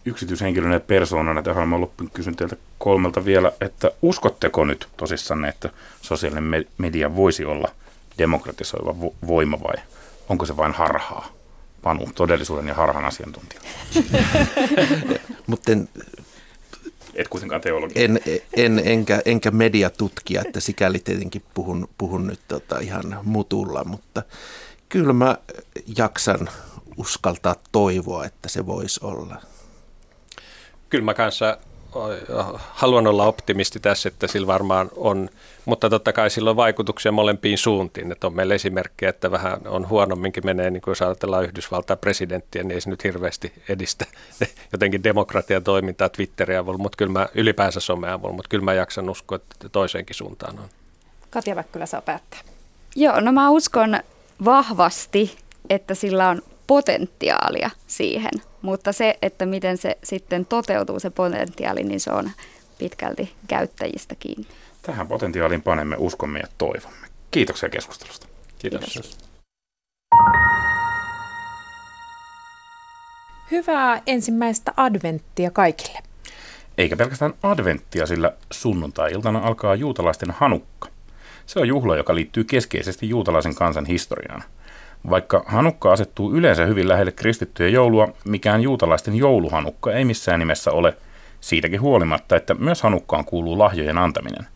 [SPEAKER 5] yksityishenkilönä ja persoonana. Tähän mä loppuun kysyn teiltä kolmelta vielä, että uskotteko nyt tosissanne, että sosiaalinen media voisi olla demokratisoiva voima vai onko se vain harhaa? Panu, todellisuuden ja harhan asiantuntija.
[SPEAKER 9] Mutta en,
[SPEAKER 5] Et kuitenkaan teologi.
[SPEAKER 9] En, en, enkä, enkä mediatutkija, että sikäli tietenkin puhun, puhun nyt tota ihan mutulla, mutta kyllä mä jaksan uskaltaa toivoa, että se voisi olla
[SPEAKER 7] kyllä mä kanssa haluan olla optimisti tässä, että sillä varmaan on, mutta totta kai sillä on vaikutuksia molempiin suuntiin. Että on meillä esimerkkejä, että vähän on huonomminkin menee, niin kuin jos ajatellaan Yhdysvaltain presidenttiä, niin ei se nyt hirveästi edistä jotenkin demokratian toimintaa Twitterin avulla, mutta kyllä mä ylipäänsä somea avulla, mutta kyllä mä jaksan uskoa, että toiseenkin suuntaan on.
[SPEAKER 6] Katja Väkkylä saa päättää.
[SPEAKER 8] Joo, no mä uskon vahvasti, että sillä on potentiaalia siihen, mutta se, että miten se sitten toteutuu se potentiaali, niin se on pitkälti käyttäjistä kiinni.
[SPEAKER 5] Tähän potentiaaliin panemme uskomme ja toivomme. Kiitoksia keskustelusta.
[SPEAKER 7] Kiitos. Kiitos.
[SPEAKER 6] Hyvää ensimmäistä adventtia kaikille.
[SPEAKER 5] Eikä pelkästään adventtia, sillä sunnuntai-iltana alkaa juutalaisten hanukka. Se on juhla, joka liittyy keskeisesti juutalaisen kansan historiaan – vaikka hanukka asettuu yleensä hyvin lähelle kristittyjä joulua, mikään juutalaisten jouluhanukka ei missään nimessä ole siitäkin huolimatta, että myös hanukkaan kuuluu lahjojen antaminen.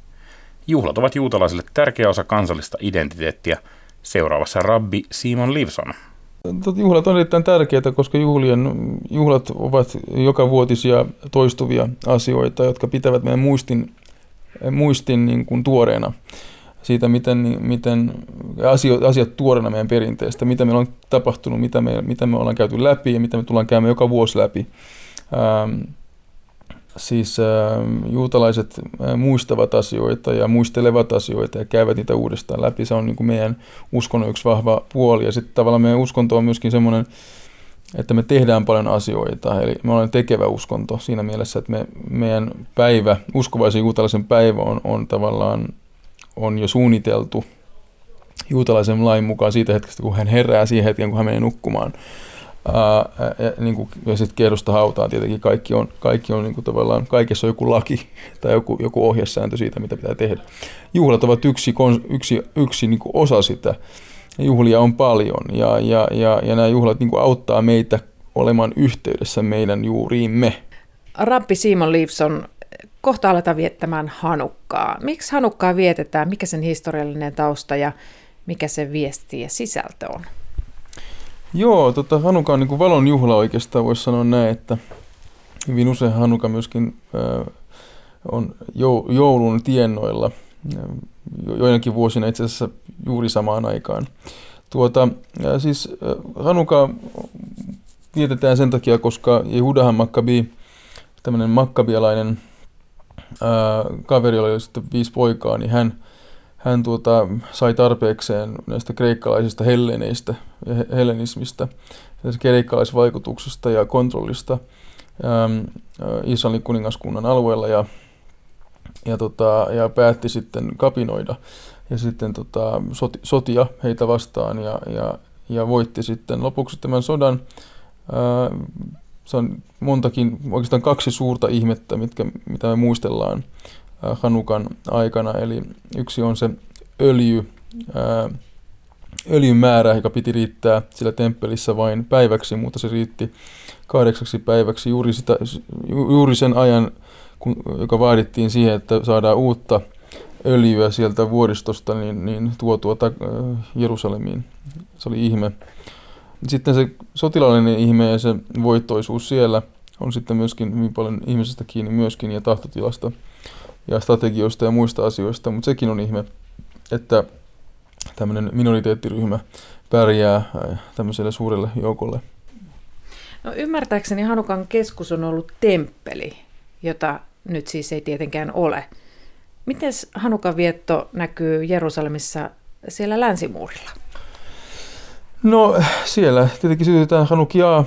[SPEAKER 5] Juhlat ovat juutalaisille tärkeä osa kansallista identiteettiä. Seuraavassa rabbi Simon Livson.
[SPEAKER 10] Juhlat on erittäin tärkeitä, koska juhlien, juhlat ovat joka vuotisia toistuvia asioita, jotka pitävät meidän muistin, muistin niin kuin tuoreena. Siitä, miten, miten asiat, asiat tuoreena meidän perinteestä, mitä meillä on tapahtunut, mitä me, mitä me ollaan käyty läpi ja mitä me tullaan käymään joka vuosi läpi. Ähm, siis äh, juutalaiset äh, muistavat asioita ja muistelevat asioita ja käyvät niitä uudestaan läpi. Se on niin kuin meidän uskonnon yksi vahva puoli. Ja sitten tavallaan meidän uskonto on myöskin semmoinen, että me tehdään paljon asioita. Eli me ollaan tekevä uskonto siinä mielessä, että me, meidän päivä, uskovaisen juutalaisen päivä on, on tavallaan on jo suunniteltu juutalaisen lain mukaan siitä hetkestä, kun hän herää siihen hetkeen, kun hän menee nukkumaan. Ää, ja, niin kuin, ja sitten kerrosta hautaan tietenkin kaikki on, kaikki on niin kuin tavallaan, kaikessa on joku laki tai joku, joku ohjesääntö siitä, mitä pitää tehdä. Juhlat ovat yksi, yksi, yksi niin kuin osa sitä. Juhlia on paljon ja, ja, ja, ja nämä juhlat niin kuin auttaa meitä olemaan yhteydessä meidän juuriimme.
[SPEAKER 6] Rabbi Simon Leifson, kohta aletaan viettämään Hanukkaa. Miksi Hanukkaa vietetään? Mikä sen historiallinen tausta ja mikä se viesti ja sisältö on?
[SPEAKER 10] Joo, tota, Hanuka on niin valon juhla oikeastaan, voisi sanoa näin, että hyvin usein Hanuka myöskin äh, on joulun tiennoilla, joinakin vuosina itse asiassa juuri samaan aikaan. Tuota, siis Hanuka vietetään sen takia, koska Jehudahan Makkabi, tämmöinen makkabialainen ää, kaveri, oli sitten viisi poikaa, niin hän, hän tuota, sai tarpeekseen näistä kreikkalaisista helleneistä ja hellenismistä, kreikkalaisvaikutuksesta ja kontrollista äm, kuningaskunnan alueella ja, ja, tota, ja päätti sitten kapinoida ja sitten tota, soti, sotia heitä vastaan ja, ja, ja voitti sitten lopuksi tämän sodan. Ää, se on montakin, oikeastaan kaksi suurta ihmettä, mitkä, mitä me muistellaan Hanukan aikana. Eli yksi on se öljy, ää, öljyn määrä, joka piti riittää sillä temppelissä vain päiväksi, mutta se riitti kahdeksaksi päiväksi juuri, sitä, juuri sen ajan, kun, joka vaadittiin siihen, että saadaan uutta öljyä sieltä vuoristosta, niin, niin tuo tuota Jerusalemiin. Se oli ihme. Sitten se sotilaallinen ihme ja se voittoisuus siellä on sitten myöskin hyvin paljon ihmisestä kiinni myöskin ja tahtotilasta ja strategioista ja muista asioista, mutta sekin on ihme, että tämmöinen minoriteettiryhmä pärjää äh, tämmöiselle suurelle joukolle.
[SPEAKER 6] No ymmärtääkseni Hanukan keskus on ollut temppeli, jota nyt siis ei tietenkään ole. Miten Hanukan vietto näkyy Jerusalemissa siellä länsimuurilla?
[SPEAKER 10] No siellä tietenkin sytytetään Hanukiaa,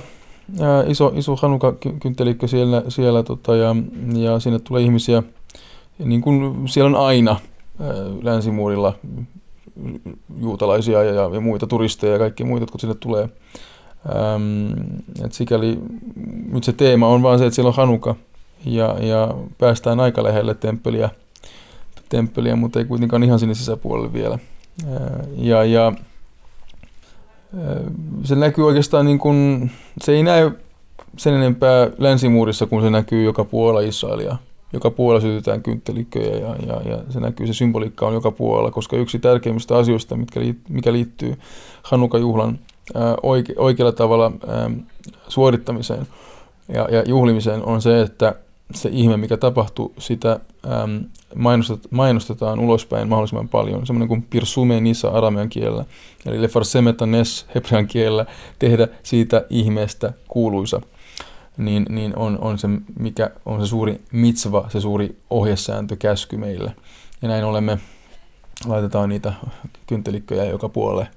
[SPEAKER 10] iso, iso Hanuka-kynttelikkö siellä, siellä tota, ja, ja sinne tulee ihmisiä, niin kuin siellä on aina länsimuurilla juutalaisia ja, ja muita turisteja ja kaikki muita, jotka sinne tulee. Ähm, et sikäli nyt se teema on vaan se, että siellä on Hanuka ja, ja päästään aika lähelle temppeliä, temppeliä, mutta ei kuitenkaan ihan sinne sisäpuolelle vielä. ja, ja se näkyy oikeastaan niin kuin, se ei näy sen enempää länsimuurissa, kun se näkyy joka puolella Israelia. Joka puolella sytytään kynttelikköjä ja, ja, ja se näkyy, se symboliikka on joka puolella, koska yksi tärkeimmistä asioista, mitkä mikä liittyy Hanuka-juhlan oike, oikealla tavalla suorittamiseen ja, ja juhlimiseen, on se, että se ihme, mikä tapahtuu, sitä äm, mainostetaan, mainostetaan ulospäin mahdollisimman paljon. Semmoinen kuin pirsume nisa aramean kielellä, eli lefarsemeta nes hebrean kielellä, tehdä siitä ihmeestä kuuluisa. Niin, niin on, on, se, mikä on se suuri mitzva, se suuri ohjesääntö, käsky meille. Ja näin olemme, laitetaan niitä kyntelikköjä joka puolelle.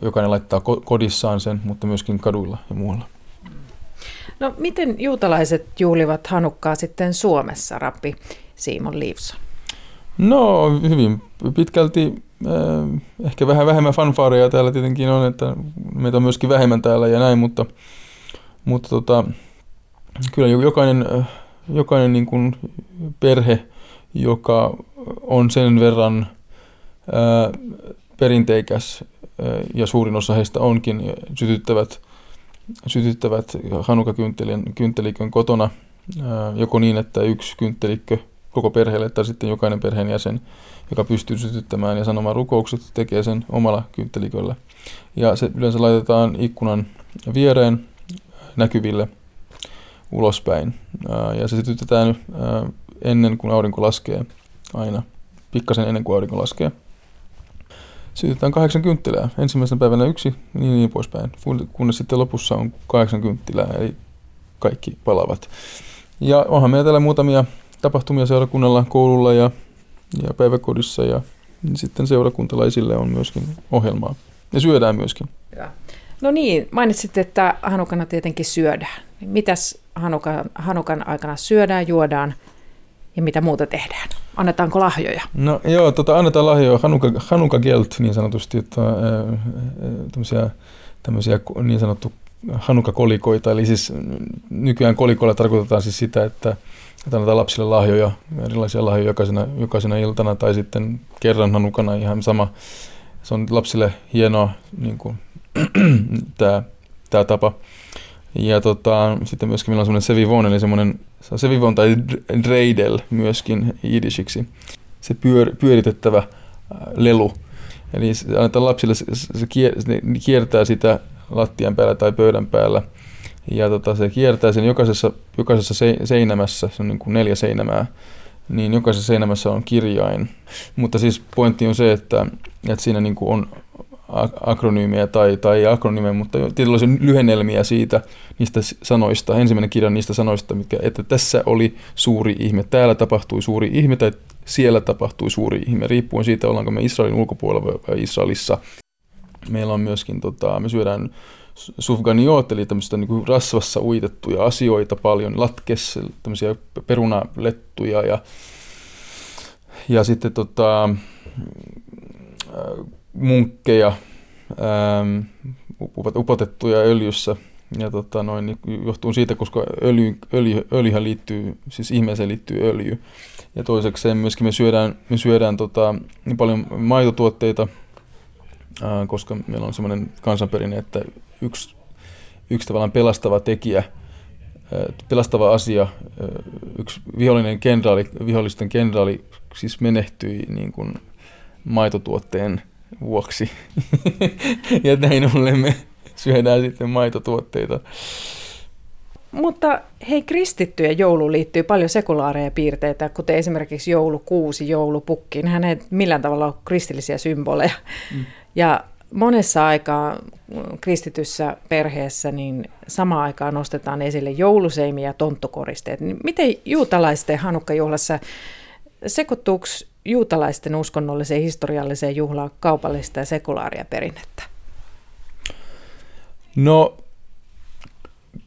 [SPEAKER 10] Jokainen laittaa kodissaan sen, mutta myöskin kaduilla ja muualla.
[SPEAKER 6] No miten juutalaiset juhlivat Hanukkaa sitten Suomessa, Rappi Simon Liivson?
[SPEAKER 10] No hyvin pitkälti, eh, ehkä vähän vähemmän fanfaareja täällä tietenkin on, että meitä on myöskin vähemmän täällä ja näin, mutta, mutta tota, kyllä jokainen, eh, jokainen niin kuin perhe, joka on sen verran ää, eh, perinteikäs ja suurin osa heistä onkin, sytyttävät – sytyttävät Hanuka-kynttelikön kotona, joko niin, että yksi kynttelikkö koko perheelle tai sitten jokainen perheenjäsen, joka pystyy sytyttämään ja sanomaan rukoukset, tekee sen omalla kyntteliköllä. Ja se yleensä laitetaan ikkunan viereen näkyville ulospäin. Ja se sytytetään ennen kuin aurinko laskee aina, pikkasen ennen kuin aurinko laskee. Sytytään kahdeksan kynttilää. Ensimmäisenä päivänä yksi, niin, niin poispäin. Kunnes sitten lopussa on kahdeksan kynttilää, eli kaikki palavat. Ja onhan meillä täällä muutamia tapahtumia seurakunnalla, koululla ja, ja päiväkodissa ja sitten seurakuntalaisille on myöskin ohjelmaa. Ja syödään myöskin.
[SPEAKER 6] Ja. No niin, mainitsit, että Hanukana tietenkin syödään. Mitäs Hanukan, Hanukan aikana syödään, juodaan ja mitä muuta tehdään? Annetaanko lahjoja?
[SPEAKER 10] No joo, tota, annetaan lahjoja. Hanuka, Hanuka Gelt niin sanotusti, että, tämmöisiä, tämmöisiä niin sanottu Hanuka-kolikoita. Eli siis nykyään kolikoilla tarkoitetaan siis sitä, että että annetaan lapsille lahjoja, erilaisia lahjoja jokaisena, jokaisena iltana tai sitten kerran Hanukana ihan sama. Se on lapsille hienoa niin kuin, tämä, tämä tapa. Ja tota, sitten myöskin meillä on semmoinen Sevivon, eli semmoinen Sevivon tai Dreidel myöskin jidishiksi. Se pyör, pyöritettävä äh, lelu. Eli annetaan lapsille, se, se kiertää sitä lattian päällä tai pöydän päällä. Ja tota, se kiertää sen jokaisessa, jokaisessa seinämässä, se on niin kuin neljä seinämää, niin jokaisessa seinämässä on kirjain. Mutta siis pointti on se, että, että siinä niin kuin on akronyymejä tai, tai ei akronyymejä, mutta tietynlaisia lyhennelmiä siitä, niistä sanoista. Ensimmäinen kirja niistä sanoista, mitkä, että tässä oli suuri ihme, täällä tapahtui suuri ihme tai siellä tapahtui suuri ihme, riippuen siitä, ollaanko me Israelin ulkopuolella vai Israelissa. Meillä on myöskin, tota, me syödään sufganiot, eli tämmöistä niin rasvassa uitettuja asioita paljon, latkes, tämmöisiä perunalettuja ja, ja sitten tota, munkkeja ähm, upotettuja öljyssä. Ja tota, noin, niin johtuu siitä, koska öljy, öljy, öljyhän liittyy, siis ihmeeseen liittyy öljy. Ja toiseksi myöskin me syödään, me syödään tota, niin paljon maitotuotteita, äh, koska meillä on semmoinen kansanperinne, että yksi, yksi tavallaan pelastava tekijä, äh, pelastava asia, äh, yksi vihollinen kenraali, vihollisten kenraali siis menehtyi niin kuin maitotuotteen vuoksi. ja näin ollen me syödään sitten maitotuotteita.
[SPEAKER 6] Mutta hei, kristittyjen jouluun liittyy paljon sekulaareja piirteitä, kuten esimerkiksi joulukuusi, joulupukki. Hän ei millään tavalla ole kristillisiä symboleja. Mm. Ja monessa aikaa kristityssä perheessä niin samaan aikaan nostetaan esille jouluseimi ja tonttukoristeet. Niin miten juutalaisten hanukkajuhlassa sekoittuuko juutalaisten uskonnolliseen historialliseen juhlaan kaupallista ja sekulaaria perinnettä?
[SPEAKER 10] No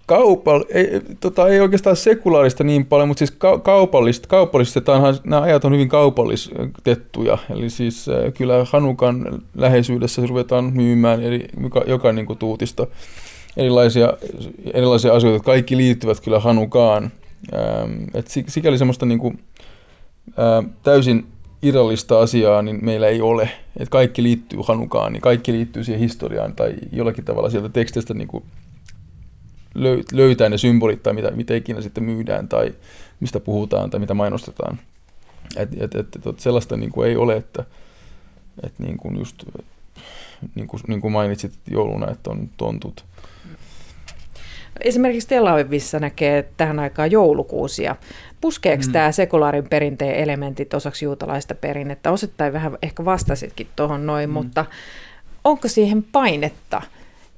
[SPEAKER 10] kaupal, ei, tota, ei oikeastaan sekulaarista niin paljon, mutta siis ka- kaupallista, kaupallistetaanhan, nämä ajat on hyvin kaupallistettuja. Eli siis äh, kyllä Hanukan läheisyydessä ruvetaan myymään eri, joka, joka niin kuin tuutista erilaisia, erilaisia asioita. Kaikki liittyvät kyllä Hanukaan. Ähm, et sikäli semmoista niin kuin, äh, täysin irrallista asiaa niin meillä ei ole. Et kaikki liittyy Hanukaan, niin kaikki liittyy siihen historiaan tai jollakin tavalla sieltä teksteistä niin löytää ne symbolit tai mitä, mitä ikinä sitten myydään tai mistä puhutaan tai mitä mainostetaan. Et, et, et, et, sellaista niin kuin ei ole, että et niin kuin just niin kuin, niin kuin mainitsit jouluna, että on tontut.
[SPEAKER 6] Esimerkiksi Tel Avivissa näkee tähän aikaan joulukuusia. Puskeeko mm. tämä sekulaarin perinteen elementit osaksi juutalaista perinnettä? Osittain vähän ehkä vastasitkin tuohon noin, mm. mutta onko siihen painetta,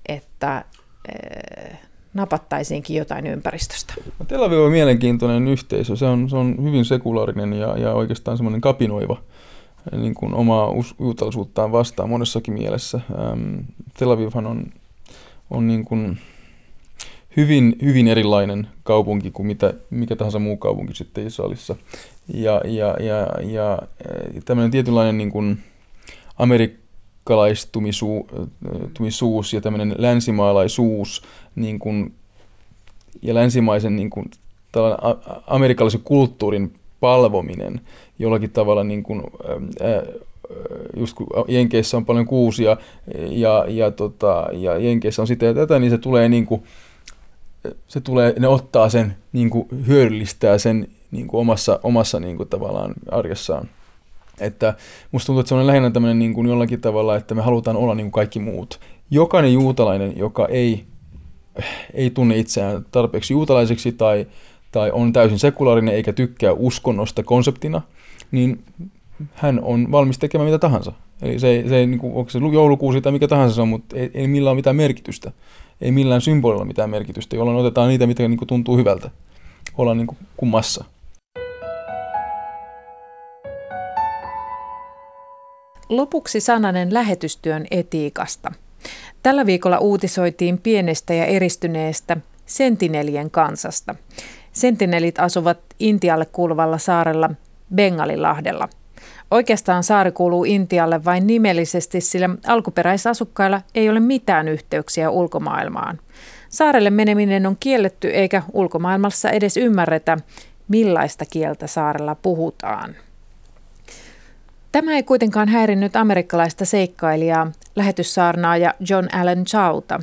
[SPEAKER 6] että äh, napattaisiinkin jotain ympäristöstä?
[SPEAKER 10] No, Tel Aviv on mielenkiintoinen yhteisö. Se on, se on hyvin sekulaarinen ja, ja oikeastaan semmoinen kapinoiva niin kuin omaa juutalaisuuttaan vastaan monessakin mielessä. Ähm, Tel Avivhan on, on niin kuin, hyvin, hyvin erilainen kaupunki kuin mitä, mikä tahansa muu kaupunki sitten Israelissa. Ja, ja, ja, ja tämmöinen tietynlainen niin kuin amerikkalaistumisuus ja tämmöinen länsimaalaisuus niin kuin, ja länsimaisen niin kuin, amerikkalaisen kulttuurin palvominen jollakin tavalla niin kuin, ää, just kun Jenkeissä on paljon kuusia ja, ja, tota, ja Jenkeissä on sitä ja tätä, niin se tulee niin kuin, se tulee, ne ottaa sen, niin kuin hyödyllistää sen niin kuin omassa, omassa niin kuin tavallaan arjessaan. Että musta tuntuu, että se on lähinnä tämmöinen niin kuin jollakin tavalla, että me halutaan olla niin kuin kaikki muut. Jokainen juutalainen, joka ei, ei tunne itseään tarpeeksi juutalaiseksi tai, tai on täysin sekulaarinen eikä tykkää uskonnosta konseptina, niin hän on valmis tekemään mitä tahansa. Eli se ei, se ei niin kuin, onko se joulukuusi tai mikä tahansa se on, mutta ei, ei millään ole mitään merkitystä. Ei millään symbolilla mitään merkitystä, jolloin otetaan niitä, mitkä niin kuin, tuntuu hyvältä. Olla niin kuin, kuin massa.
[SPEAKER 6] Lopuksi sananen lähetystyön etiikasta. Tällä viikolla uutisoitiin pienestä ja eristyneestä sentinelien kansasta. Sentinelit asuvat Intialle kuuluvalla saarella Bengalilahdella. Oikeastaan saari kuuluu Intialle vain nimellisesti, sillä alkuperäisasukkailla ei ole mitään yhteyksiä ulkomaailmaan. Saarelle meneminen on kielletty eikä ulkomaailmassa edes ymmärretä, millaista kieltä saarella puhutaan. Tämä ei kuitenkaan häirinnyt amerikkalaista seikkailijaa, lähetyssaarnaaja John Allen Chauta.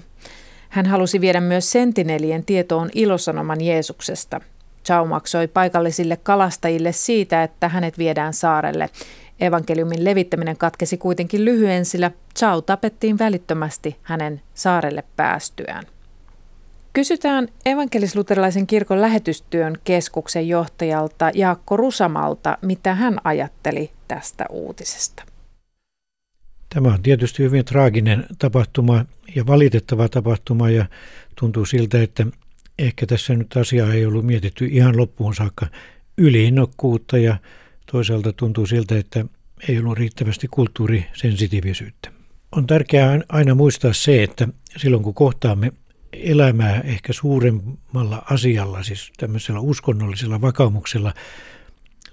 [SPEAKER 6] Hän halusi viedä myös sentinelien tietoon ilosanoman Jeesuksesta. Chau maksoi paikallisille kalastajille siitä, että hänet viedään saarelle. Evankeliumin levittäminen katkesi kuitenkin lyhyen, sillä Chau tapettiin välittömästi hänen saarelle päästyään. Kysytään evankelisluterilaisen kirkon lähetystyön keskuksen johtajalta Jaakko Rusamalta, mitä hän ajatteli tästä uutisesta.
[SPEAKER 11] Tämä on tietysti hyvin traaginen tapahtuma ja valitettava tapahtuma ja tuntuu siltä, että ehkä tässä nyt asiaa ei ollut mietitty ihan loppuun saakka yliinnokkuutta ja toisaalta tuntuu siltä, että ei ollut riittävästi kulttuurisensitiivisyyttä. On tärkeää aina muistaa se, että silloin kun kohtaamme elämää ehkä suuremmalla asialla, siis tämmöisellä uskonnollisella vakaumuksella,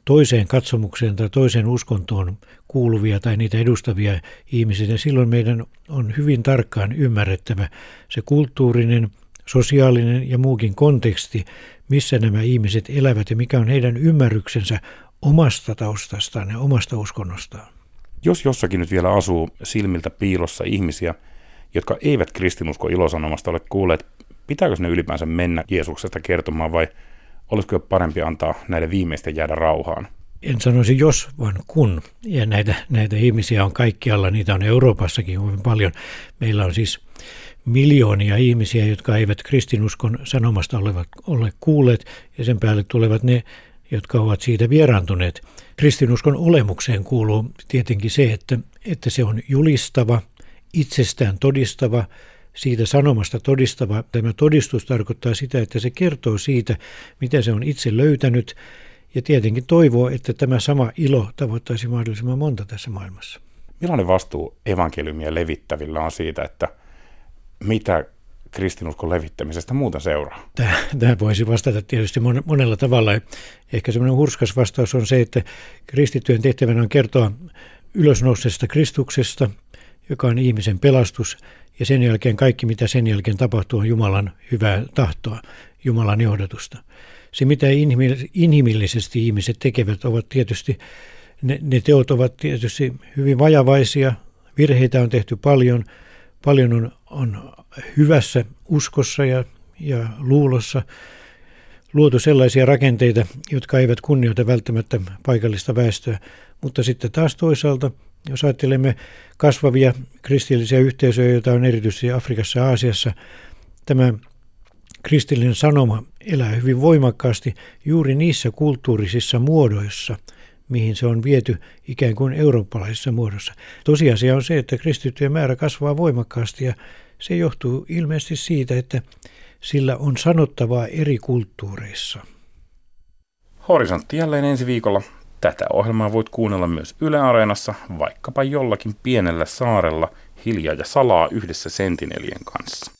[SPEAKER 11] toiseen katsomukseen tai toiseen uskontoon kuuluvia tai niitä edustavia ihmisiä, ja silloin meidän on hyvin tarkkaan ymmärrettävä se kulttuurinen, sosiaalinen ja muukin konteksti, missä nämä ihmiset elävät ja mikä on heidän ymmärryksensä omasta taustastaan ja omasta uskonnostaan.
[SPEAKER 5] Jos jossakin nyt vielä asuu silmiltä piilossa ihmisiä, jotka eivät kristinusko ilosanomasta ole kuulleet, pitääkö ne ylipäänsä mennä Jeesuksesta kertomaan vai olisiko parempi antaa näille viimeisten jäädä rauhaan?
[SPEAKER 11] En sanoisi jos, vaan kun. Ja näitä, näitä ihmisiä on kaikkialla, niitä on Euroopassakin hyvin paljon. Meillä on siis miljoonia ihmisiä, jotka eivät kristinuskon sanomasta olevat, ole kuulleet, ja sen päälle tulevat ne, jotka ovat siitä vieraantuneet. Kristinuskon olemukseen kuuluu tietenkin se, että, että se on julistava, itsestään todistava, siitä sanomasta todistava. Tämä todistus tarkoittaa sitä, että se kertoo siitä, miten se on itse löytänyt, ja tietenkin toivoo, että tämä sama ilo tavoittaisi mahdollisimman monta tässä maailmassa.
[SPEAKER 5] Millainen vastuu evankeliumia levittävillä on siitä, että mitä kristinuskon levittämisestä muuta seuraa?
[SPEAKER 11] Tähän voisi vastata tietysti monella tavalla. Ehkä semmoinen hurskas vastaus on se, että kristittyjen tehtävänä on kertoa ylösnouseesta Kristuksesta, joka on ihmisen pelastus, ja sen jälkeen kaikki, mitä sen jälkeen tapahtuu, on Jumalan hyvää tahtoa, Jumalan johdatusta. Se, mitä inhimillisesti ihmiset tekevät, ovat tietysti, ne, ne teot ovat tietysti hyvin vajavaisia, virheitä on tehty paljon, paljon on, on hyvässä uskossa ja, ja luulossa luotu sellaisia rakenteita, jotka eivät kunnioita välttämättä paikallista väestöä, mutta sitten taas toisaalta, jos ajattelemme kasvavia kristillisiä yhteisöjä, joita on erityisesti Afrikassa ja Aasiassa, tämä kristillinen sanoma elää hyvin voimakkaasti juuri niissä kulttuurisissa muodoissa, mihin se on viety ikään kuin eurooppalaisessa muodossa. Tosiasia on se, että kristittyjen määrä kasvaa voimakkaasti ja se johtuu ilmeisesti siitä, että sillä on sanottavaa eri kulttuureissa.
[SPEAKER 5] Horisontti jälleen ensi viikolla. Tätä ohjelmaa voit kuunnella myös Yle Areenassa, vaikkapa jollakin pienellä saarella hiljaa ja salaa yhdessä sentinelien kanssa.